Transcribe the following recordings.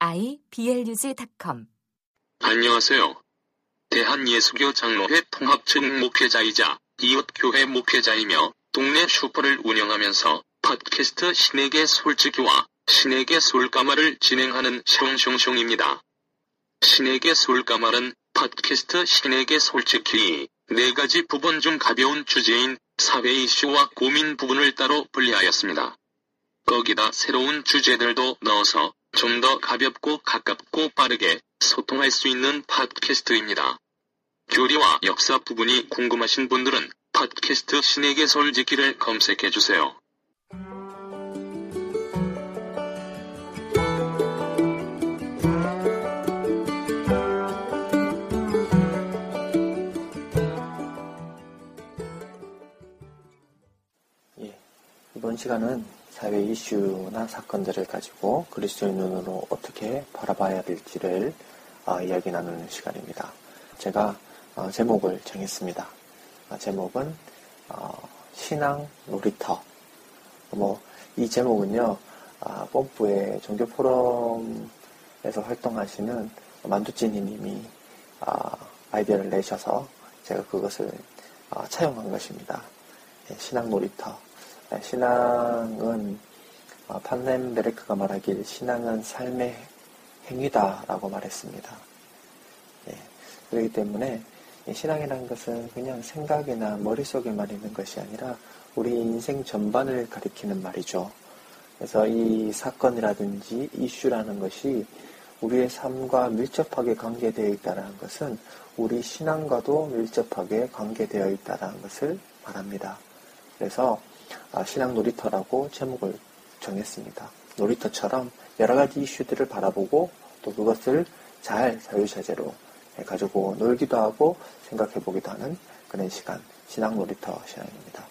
iblog.com 안녕하세요. 대한예수교 장로회 통합측 목회자이자 이웃교회 목회자이며 동네 슈퍼를 운영하면서 팟캐스트 신에게 솔직히와 신에게 솔까마를 진행하는 숑숑숑입니다. 신에게 솔까말은 팟캐스트 신에게 솔직히 네 가지 부분 중 가벼운 주제인 사회 이슈와 고민 부분을 따로 분리하였습니다. 거기다 새로운 주제들도 넣어서 좀 더 가볍고 가깝고 빠르게 소통할 수 있는 팟캐스트입니다. 교리와 역사 부분이 궁금하신 분들은 팟캐스트 신에게 솔직히를 검색해 주세요. 예, 이번 시간은 사회 이슈나 사건들을 가지고 그리스도의 눈으로 어떻게 바라봐야 될지를 어, 이야기 나누는 시간입니다. 제가 어, 제목을 정했습니다. 어, 제목은 어, 신앙 놀이터. 뭐 이 제목은요, 아, 뽐뿌의 종교 포럼에서 활동하시는 만두찐이님이 아, 아이디어를 내셔서 제가 그것을 아, 차용한 것입니다. 예, 신앙 놀이터. 예, 신앙은 어, 판렘 베레크가 말하길 신앙은 삶의 행위다라고 말했습니다. 예, 그렇기 때문에 이 신앙이라는 것은 그냥 생각이나 머릿속에만 있는 것이 아니라 우리 인생 전반을 가리키는 말이죠. 그래서 이 사건이라든지 이슈라는 것이 우리의 삶과 밀접하게 관계되어 있다는 것은 우리 신앙과도 밀접하게 관계되어 있다는 것을 말합니다. 그래서 아, 신앙 놀이터라고 제목을 정했습니다. 놀이터처럼 여러 가지 이슈들을 바라보고 또 그것을 잘 자유자재로 가지고 놀기도 하고 생각해 보기도 하는 그런 시간, 신앙 놀이터 시간입니다.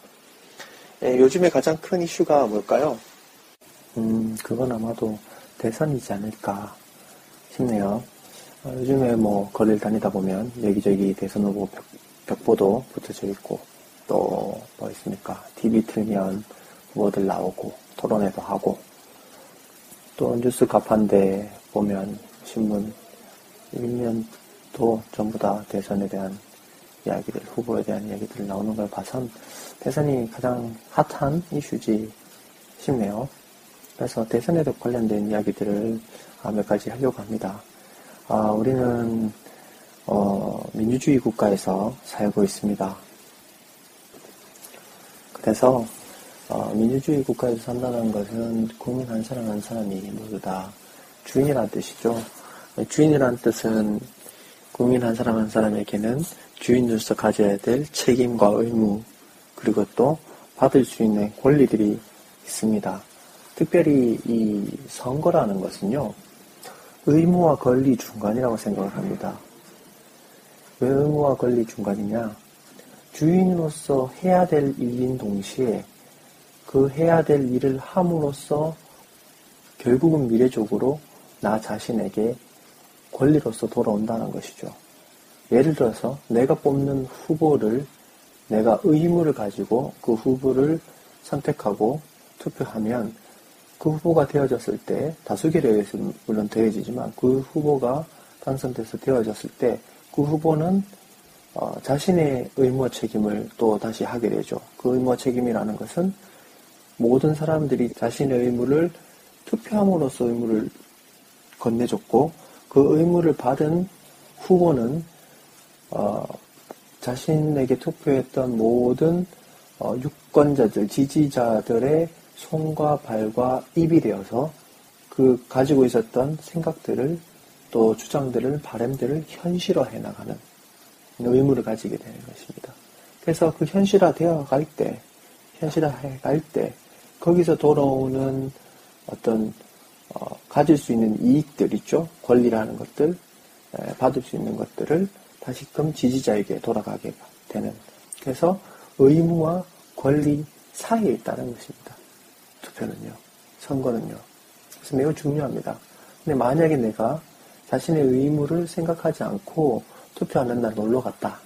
예, 요즘에 가장 큰 이슈가 뭘까요? 음, 그건 아마도 대선이지 않을까 싶네요. 어, 요즘에 뭐 거리를 다니다 보면 여기저기 대선 후보 벽, 벽보도 붙여져 있고 또 뭐 있습니까? TV 틀면 후보들 나오고 토론회도 하고 또 뉴스 가판대 보면 신문 일면도 전부 다 대선에 대한 이야기들, 후보에 대한 이야기들 나오는 걸 봐선 대선이 가장 핫한 이슈지 싶네요. 그래서 대선에도 관련된 이야기들을 몇 가지 하려고 합니다. 아, 우리는 어, 민주주의 국가에서 살고 있습니다. 그래서 어, 민주주의 국가에서 산다는 것은 국민 한 사람 한 사람이 모두 다 주인이라는 뜻이죠. 주인이라는 뜻은 국민 한 사람 한 사람에게는 주인으로서 가져야 될 책임과 의무 그리고 또 받을 수 있는 권리들이 있습니다. 특별히 이 선거라는 것은요, 의무와 권리 중간이라고 생각을 합니다. 왜 의무와 권리 중간이냐? 주인으로서 해야 될 일인 동시에 그 해야 될 일을 함으로써 결국은 미래적으로 나 자신에게 권리로서 돌아온다는 것이죠. 예를 들어서 내가 뽑는 후보를 내가 의무를 가지고 그 후보를 선택하고 투표하면 그 후보가 되어졌을 때 다수결에 의해서 물론 되어지지만 그 후보가 당선돼서 되어졌을 때 그 후보는 어, 자신의 의무와 책임을 또 다시 하게 되죠. 그 의무와 책임이라는 것은 모든 사람들이 자신의 의무를 투표함으로써 의무를 건네줬고 그 의무를 받은 후보는 어, 자신에게 투표했던 모든 어, 유권자들, 지지자들의 손과 발과 입이 되어서 그 가지고 있었던 생각들을 또 주장들을 바램들을 현실화해 나가는 의무를 가지게 되는 것입니다. 그래서 그 현실화 되어 갈 때, 현실화 해 갈 때, 거기서 돌아오는 어떤, 어, 가질 수 있는 이익들 있죠? 권리라는 것들, 받을 수 있는 것들을 다시금 지지자에게 돌아가게 되는 그래서 의무와 권리 사이에 있다는 것입니다. 투표는요. 선거는요. 그래서 매우 중요합니다. 근데 만약에 내가 자신의 의무를 생각하지 않고 투표하는 날 놀러 갔다.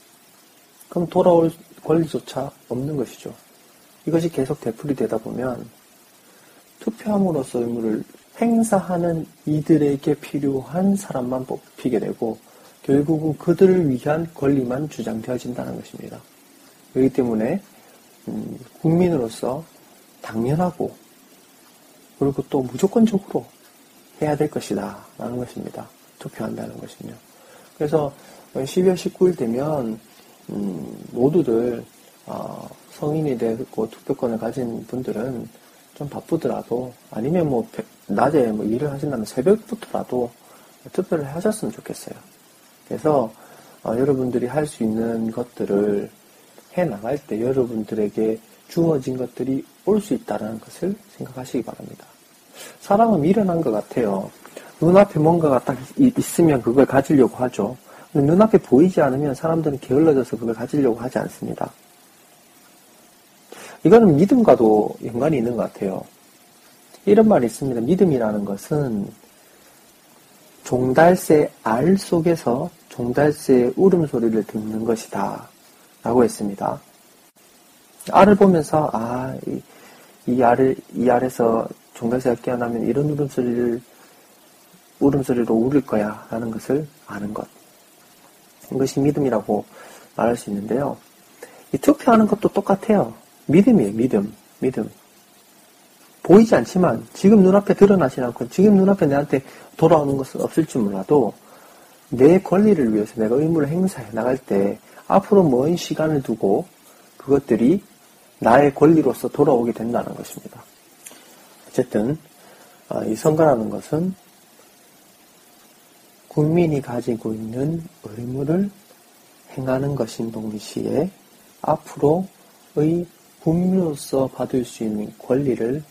그럼 돌아올 권리조차 없는 것이죠. 이것이 계속 되풀이 되다 보면 투표함으로써 의무를 행사하는 이들에게 필요한 사람만 뽑히게 되고 결국은 그들을 위한 권리만 주장되어진다는 것입니다. 그렇기 때문에 음, 국민으로서 당연하고 그리고 또 무조건적으로 해야 될 것이다 라는 것입니다. 투표한다는 것은요. 그래서 12월 19일 되면 음, 모두들 어, 성인이 되고 투표권을 가진 분들은 좀 바쁘더라도 아니면 뭐 낮에 뭐 일을 하신다면 새벽부터라도 투표를 하셨으면 좋겠어요. 그래서 어, 여러분들이 할 수 있는 것들을 해 나갈 때 여러분들에게 주어진 것들이 올 수 있다는 것을 생각하시기 바랍니다. 사람은 미련한 것 같아요. 눈앞에 뭔가가 딱 있으면 그걸 가지려고 하죠. 눈앞에 보이지 않으면 사람들은 게을러져서 그걸 가지려고 하지 않습니다. 이거는 믿음과도 연관이 있는 것 같아요. 이런 말이 있습니다. 믿음이라는 것은 종달새 알 속에서 종달새의 울음소리를 듣는 것이다. 라고 했습니다. 알을 보면서, 아, 이, 이 알을, 이 알에서 종달새가 깨어나면 이런 울음소리를, 울음소리로 울을 거야. 라는 것을 아는 것. 이것이 믿음이라고 말할 수 있는데요. 이 투표하는 것도 똑같아요. 믿음이에요, 믿음. 믿음. 보이지 않지만 지금 눈앞에 드러나지 않고 지금 눈앞에 내한테 돌아오는 것은 없을지 몰라도 내 권리를 위해서 내가 의무를 행사해 나갈 때 앞으로 먼 시간을 두고 그것들이 나의 권리로서 돌아오게 된다는 것입니다. 어쨌든 아, 이 선거라는 것은 국민이 가지고 있는 의무를 행하는 것인 동시에 앞으로의 국민으로서 받을 수 있는 권리를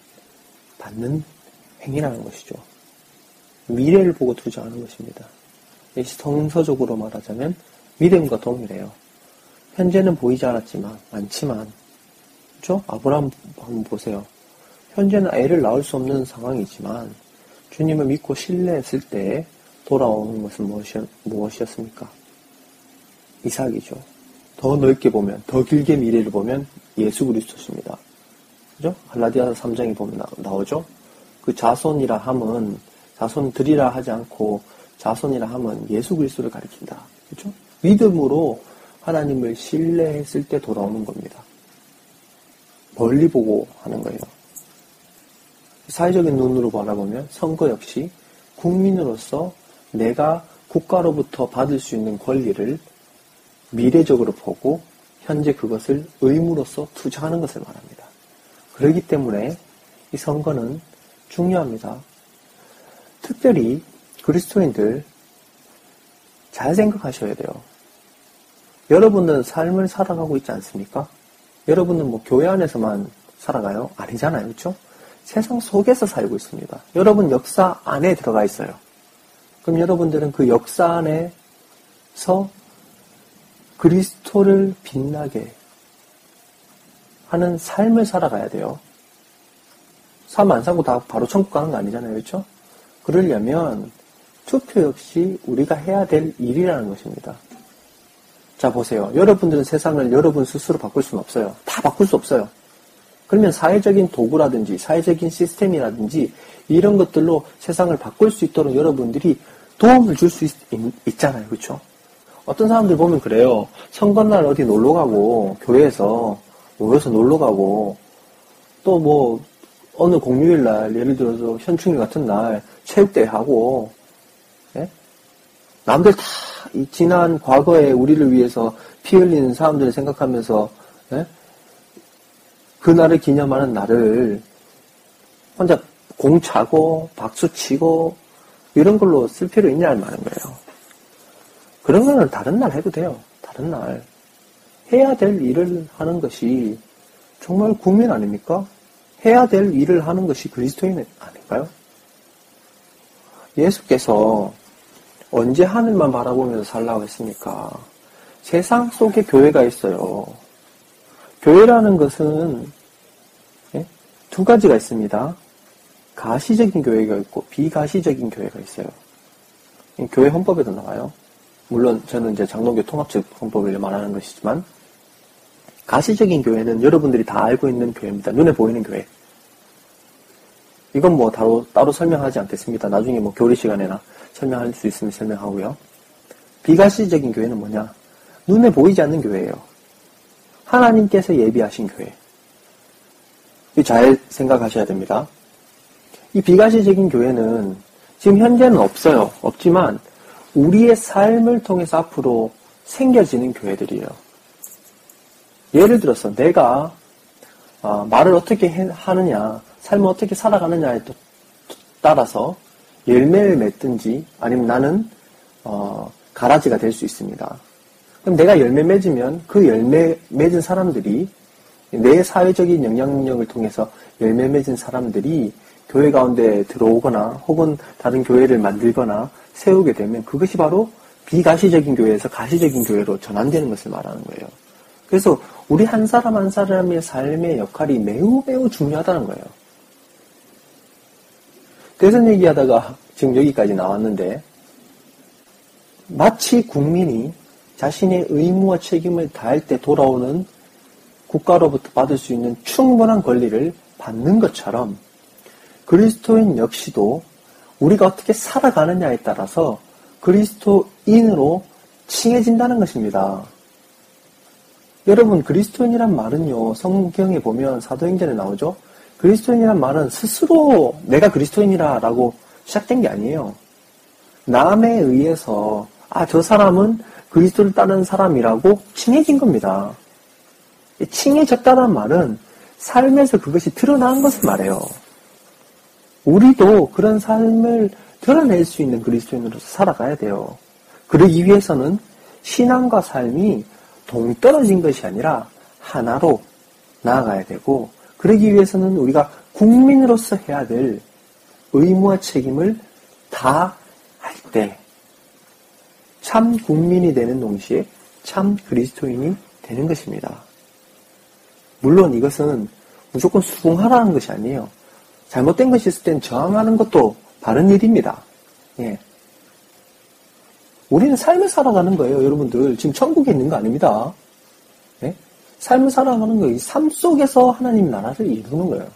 받는 행위라는 것이죠. 미래를 보고 투자하는 것입니다. 성서적으로 말하자면 믿음과 동일해요. 현재는 보이지 않았지만 많지만 그렇죠? 아브라함 한번 보세요. 현재는 애를 낳을 수 없는 상황이지만 주님을 믿고 신뢰했을 때 돌아오는 것은 무엇이었, 습니까 이삭이죠. 더 넓게 보면, 더 길게 미래를 보면 예수 그리스도십니다. 그죠? 갈라디아 3장에 보면 나, 오죠 그 자손이라 함은 자손들이라 하지 않고 자손이라 함은 예수 그리스도를 가리킨다. 그죠? 믿음으로 하나님을 신뢰했을 때 돌아오는 겁니다. 멀리 보고 하는 거예요. 사회적인 눈으로 바라보면 선거 역시 국민으로서 내가 국가로부터 받을 수 있는 권리를 미래적으로 보고 현재 그것을 의무로서 투자하는 것을 말합니다. 그렇기 때문에 이 선거는 중요합니다. 특별히 그리스도인들 잘 생각하셔야 돼요. 여러분은 삶을 살아가고 있지 않습니까? 여러분은 뭐 교회 안에서만 살아가요? 아니잖아요. 그렇죠? 세상 속에서 살고 있습니다. 여러분 역사 안에 들어가 있어요. 그럼 여러분들은 그 역사 안에서 그리스도를 빛나게 하는 삶을 살아가야 돼요. 삶안 살고 다 바로 천국 가는 거 아니잖아요. 그렇죠? 그러려면 투표 역시 우리가 해야 될 일이라는 것입니다. 자, 보세요. 여러분들은 세상을 여러분 스스로 바꿀 수는 없어요. 다 바꿀 수 없어요. 그러면 사회적인 도구라든지 사회적인 시스템이라든지 이런 것들로 세상을 바꿀 수 있도록 여러분들이 도움을 줄 수 있잖아요. 그렇죠? 어떤 사람들 보면 그래요. 선거날 어디 놀러 가고 교회에서 모여서 놀러 가고 또 뭐 어느 공휴일 날 예를 들어서 현충일 같은 날 체육대회 하고 예? 남들 다 지난 과거에 우리를 위해서 피 흘리는 사람들을 생각하면서 예? 그 날을 기념하는 날을 혼자 공차고 박수치고 이런 걸로 쓸 필요 있냐는 말인 거예요. 그런 거는 다른 날 해도 돼요. 다른 날. 해야 될 일을 하는 것이 정말 국민 아닙니까? 해야 될 일을 하는 것이 그리스도인 아닌가요? 예수께서 언제 하늘만 바라보면서 살라고 했습니까? 세상 속에 교회가 있어요. 교회라는 것은 예? 두 가지가 있습니다. 가시적인 교회가 있고 비가시적인 교회가 있어요. 교회 헌법에도 나와요. 물론 저는 이제 장로교 통합적 헌법을 말하는 것이지만 가시적인 교회는 여러분들이 다 알고 있는 교회입니다. 눈에 보이는 교회. 이건 뭐 따로, 따로 설명하지 않겠습니다. 나중에 뭐 교리 시간에나 설명할 수 있으면 설명하고요. 비가시적인 교회는 뭐냐? 눈에 보이지 않는 교회예요. 하나님께서 예비하신 교회. 잘 생각하셔야 됩니다. 이 비가시적인 교회는 지금 현재는 없어요. 없지만 우리의 삶을 통해서 앞으로 생겨지는 교회들이에요. 예를 들어서 내가 어, 말을 어떻게 하느냐, 삶을 어떻게 살아가느냐에 따라서 열매를 맺든지 아니면 나는 어, 가라지가 될 수 있습니다. 그럼 내가 열매 맺으면 그 열매 맺은 사람들이 내 사회적인 영향력을 통해서 열매 맺은 사람들이 교회 가운데 들어오거나 혹은 다른 교회를 만들거나 세우게 되면 그것이 바로 비가시적인 교회에서 가시적인 교회로 전환되는 것을 말하는 거예요. 그래서 우리 한 사람 한 사람의 삶의 역할이 매우 매우 중요하다는 거예요. 대선 얘기하다가 지금 여기까지 나왔는데 마치 국민이 자신의 의무와 책임을 다할 때 돌아오는 국가로부터 받을 수 있는 충분한 권리를 받는 것처럼 그리스도인 역시도 우리가 어떻게 살아가느냐에 따라서 그리스도인으로 칭해진다는 것입니다. 여러분, 그리스도인이란 말은요, 성경에 보면 사도행전에 나오죠? 그리스도인이란 말은 스스로 내가 그리스도인이라 라고 시작된 게 아니에요. 남에 의해서, 아, 저 사람은 그리스도를 따르는 사람이라고 칭해진 겁니다. 칭해졌다는 말은 삶에서 그것이 드러난 것을 말해요. 우리도 그런 삶을 드러낼 수 있는 그리스도인으로서 살아가야 돼요. 그러기 위해서는 신앙과 삶이 동떨어진 것이 아니라 하나로 나아가야 되고, 그러기 위해서는 우리가 국민으로서 해야 될 의무와 책임을 다 할 때, 참 국민이 되는 동시에 참 그리스도인이 되는 것입니다. 물론 이것은 무조건 수긍하라는 것이 아니에요. 잘못된 것이 있을 땐 저항하는 것도 바른 일입니다. 예. 우리는 삶을 살아가는 거예요, 여러분들. 지금 천국에 있는 거 아닙니다. 예? 삶을 살아가는 거예요. 삶 속에서 하나님 나라를 이루는 거예요.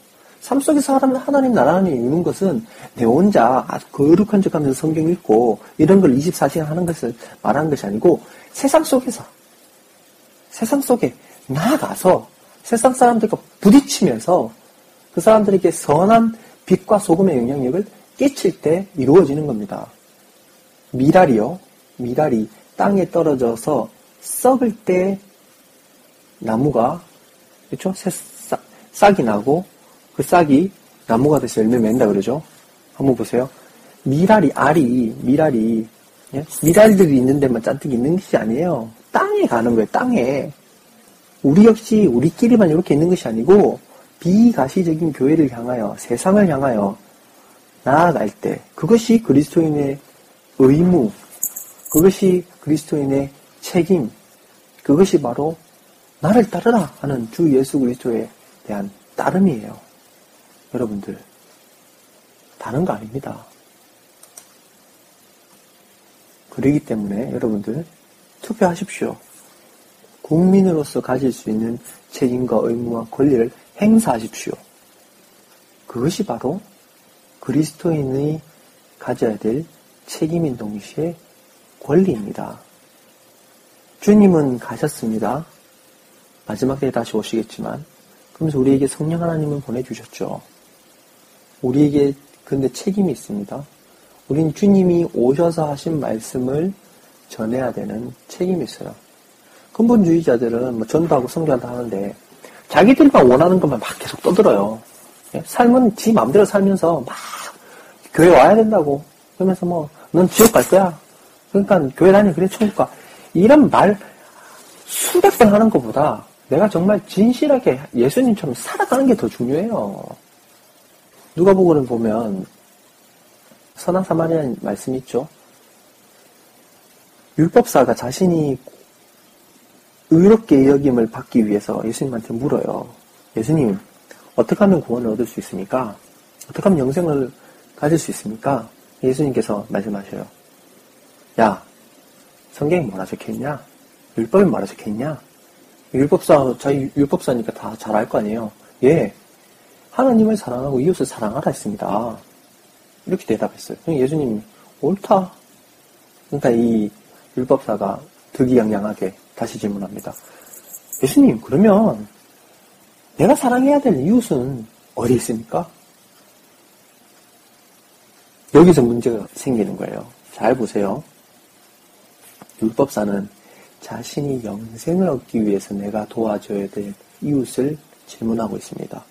삶 속에서 하나님 나라를 이루는 것은 내 혼자 아주 거룩한 척 하면서 성경 읽고 이런 걸 24시간 하는 것을 말하는 것이 아니고 세상 속에서 세상 속에 나아가서 세상 사람들과 부딪히면서 그 사람들에게 선한 빛과 소금의 영향력을 끼칠 때 이루어지는 겁니다. 미랄이요. 미랄이 땅에 떨어져서 썩을 때 나무가 그렇죠? 싹, 싹이 나고 그 싹이 나무가 돼서 열매 맺는다 그러죠. 한번 보세요. 미랄이 알이 미랄이 예? 미랄들이 있는 데만 잔뜩 있는 것이 아니에요. 땅에 가는 거예요. 땅에 우리 역시 우리끼리만 이렇게 있는 것이 아니고 비가시적인 교회를 향하여 세상을 향하여 나아갈 때 그것이 그리스도인의 의무, 그것이 그리스도인의 책임, 그것이 바로 나를 따르라 하는 주 예수 그리스도에 대한 따름이에요. 여러분들, 다른 거 아닙니다. 그러기 때문에 여러분들 투표하십시오. 국민으로서 가질 수 있는 책임과 의무와 권리를 행사하십시오. 그것이 바로 그리스도인이 가져야 될 책임인 동시에 권리입니다. 주님은 가셨습니다. 마지막 때에 다시 오시겠지만, 그러면서 우리에게 성령 하나님을 보내주셨죠. 우리에게 근데 책임이 있습니다. 우린 주님이 오셔서 하신 말씀을 전해야 되는 책임이 있어요. 근본주의자들은 뭐 전도하고 성교한다 하는데 자기들만 원하는 것만 막 계속 떠들어요. 예? 삶은 지 마음대로 살면서 막 교회 와야 된다고. 그러면서 뭐, 넌 지옥 갈 거야. 그러니까 교회 다니 그래 천국 가. 이런 말 수백 번 하는 것보다 내가 정말 진실하게 예수님처럼 살아가는 게 더 중요해요. 누가복음을 보면 선한 사마리아는 말씀이 있죠. 율법사가 자신이 의롭게 여김을 받기 위해서 예수님한테 물어요. 예수님, 어떻게 하면 구원을 얻을 수 있습니까? 어떻게 하면 영생을 가질 수 있습니까? 예수님께서 말씀하셔요. 야, 성경이 뭐라 적혀있냐? 율법이 뭐라 적혀있냐? 율법사, 자기 율법사니까 다 잘 알 거 아니에요? 예, 하나님을 사랑하고 이웃을 사랑하라 했습니다. 이렇게 대답했어요. 그러니까 예수님 옳다. 그러니까 이 율법사가 득이양양하게 다시 질문합니다. 예수님 그러면 내가 사랑해야 될 이웃은 어디 있습니까? 여기서 문제가 생기는 거예요. 잘 보세요. 율법사는 자신이 영생을 얻기 위해서 내가 도와줘야 될 이웃을 질문하고 있습니다.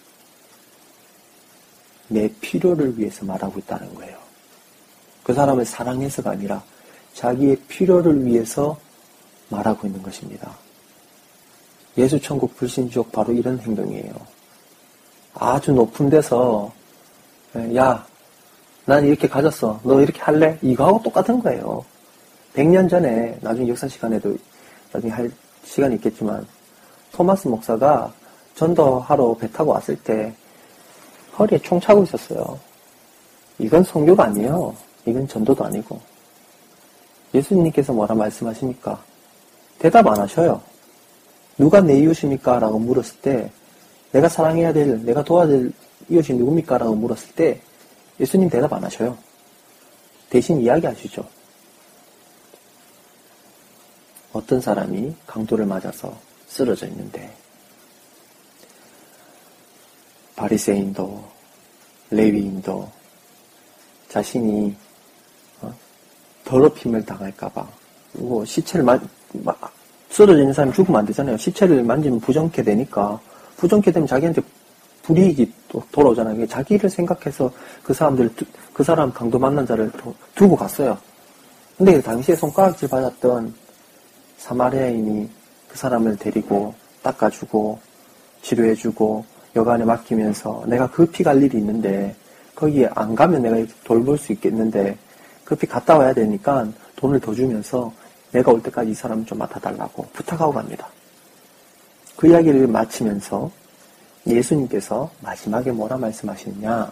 내 필요를 위해서 말하고 있다는 거예요. 그 사람을 사랑해서가 아니라 자기의 필요를 위해서 말하고 있는 것입니다. 예수천국 불신지옥 바로 이런 행동이에요. 아주 높은 데서 예, 야, 난 이렇게 가졌어. 너 이렇게 할래? 이거하고 똑같은 거예요. 100년 전에 나중에 역사 시간에도 나중에 할 시간이 있겠지만 토마스 목사가 전도하러 배 타고 왔을 때 허리에 총 차고 있었어요. 이건 성교가 아니에요. 이건 전도도 아니고. 예수님께서 뭐라 말씀하십니까? 대답 안 하셔요. 누가 내 이웃입니까? 라고 물었을 때, 내가 사랑해야 될, 내가 도와야 될 이웃이 누굽니까? 라고 물었을 때, 예수님 대답 안 하셔요. 대신 이야기하시죠. 어떤 사람이 강도를 맞아서 쓰러져 있는데, 바리새인도 레위인도 자신이 어, 더럽힘을 당할까봐 이거 시체를 만, 쓰러져 있는 사람이 죽으면 안 되잖아요. 시체를 만지면 부정케 되니까 부정케 되면 자기한테 불이익이 또 돌아오잖아요. 자기를 생각해서 그 사람들 그 사람 강도 만난 자를 두고 갔어요. 근데 그 당시에 손가락질 받았던 사마리아인이 그 사람을 데리고 닦아주고 치료해주고 여간에 맡기면서 내가 급히 갈 일이 있는데 거기에 안 가면 내가 돌볼 수 있겠는데 급히 갔다 와야 되니까 돈을 더 주면서 내가 올 때까지 이 사람 좀 맡아달라고 부탁하고 갑니다. 그 이야기를 마치면서 예수님께서 마지막에 뭐라 말씀하시느냐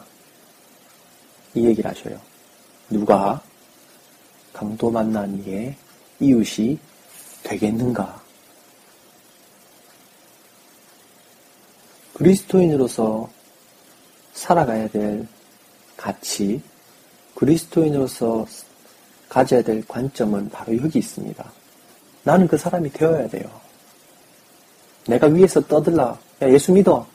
이 얘기를 하셔요. 누가 강도 만난 이에 이웃이 되겠는가? 그리스도인으로서 살아가야 될 가치, 그리스도인으로서 가져야 될 관점은 바로 여기 있습니다. 나는 그 사람이 되어야 돼요. 내가 위에서 떠들라. 야, 예수 믿어.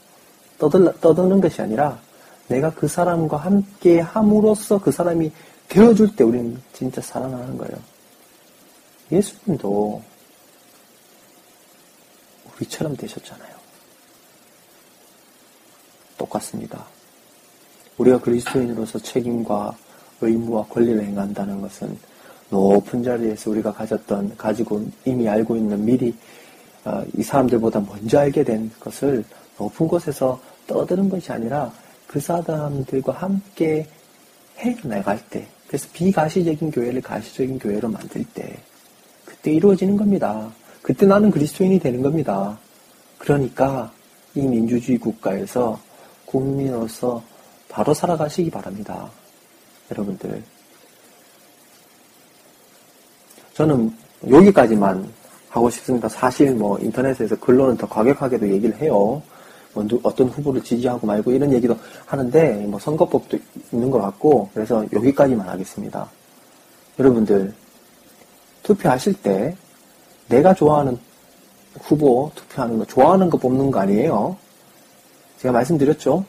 떠들라, 떠드는 것이 아니라 내가 그 사람과 함께 함으로써 그 사람이 되어줄 때 우리는 진짜 사랑하는 거예요. 예수님도 우리처럼 되셨잖아요. 똑같습니다. 우리가 그리스도인으로서 책임과 의무와 권리를 행한다는 것은 높은 자리에서 우리가 가졌던 가지고 이미 알고 있는 미리 어, 이 사람들보다 먼저 알게 된 것을 높은 곳에서 떠드는 것이 아니라 그 사람들과 함께 해나갈 때 그래서 비가시적인 교회를 가시적인 교회로 만들 때 그때 이루어지는 겁니다. 그때 나는 그리스도인이 되는 겁니다. 그러니까 이 민주주의 국가에서 국민으로서 바로 살아가시기 바랍니다. 여러분들. 저는 여기까지만 하고 싶습니다. 사실 뭐 인터넷에서 글로는 더 과격하게도 얘기를 해요. 뭐 어떤 후보를 지지하고 말고 이런 얘기도 하는데 뭐 선거법도 있는 것 같고 그래서 여기까지만 하겠습니다. 여러분들 투표하실 때 내가 좋아하는 후보 투표하는 거 좋아하는 거 뽑는 거 아니에요. 제가 말씀드렸죠.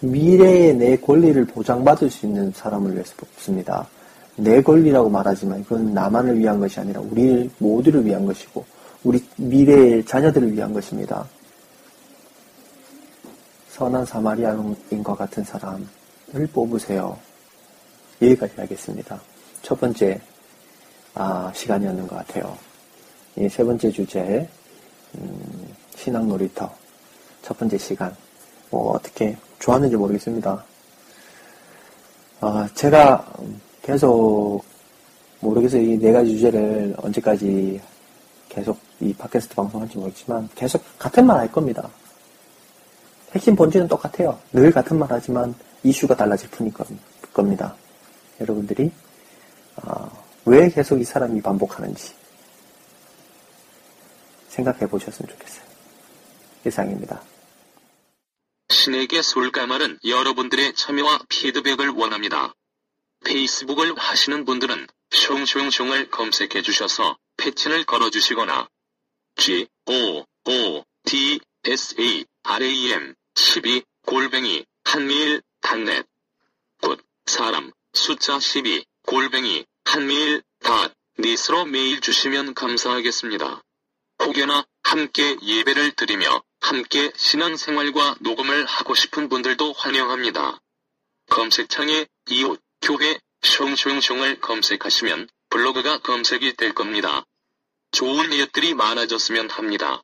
미래의 내 권리를 보장받을 수 있는 사람을 위해서 뽑습니다. 내 권리라고 말하지만 그건 나만을 위한 것이 아니라 우리 모두를 위한 것이고 우리 미래의 자녀들을 위한 것입니다. 선한 사마리아인과 같은 사람을 뽑으세요. 여기까지 하겠습니다. 첫 번째 아, 시간이었는 것 같아요. 예, 세 번째 주제 음, 신앙 놀이터 첫 번째 시간 뭐 어떻게 좋았는지 모르겠습니다. 아, 제가 계속 모르겠어요. 이 네 가지 주제를 언제까지 계속 이 팟캐스트 방송할지 모르겠지만 계속 같은 말 할 겁니다. 핵심 본질은 똑같아요. 늘 같은 말 하지만 이슈가 달라질 뿐일 겁니다. 여러분들이 아, 왜 계속 이 사람이 반복하는지 생각해 보셨으면 좋겠어요. 이상입니다. 신에게 솔까말은 여러분들의 참여와 피드백을 원합니다. 페이스북을 하시는 분들은 숑숑숑을 검색해 주셔서 페친을 걸어 주시거나 G O O D S A R A M 12 골뱅이 한메일 dot net good 사람 숫자 12 골뱅이 한메일 dot net으로 메일 주시면 감사하겠습니다. 혹여나 함께 예배를 드리며 함께 신앙생활과 녹음을 하고 싶은 분들도 환영합니다. 검색창에 이웃, 교회, 숑숑숑을 검색하시면 블로그가 검색이 될 겁니다. 좋은 이웃들이 많아졌으면 합니다.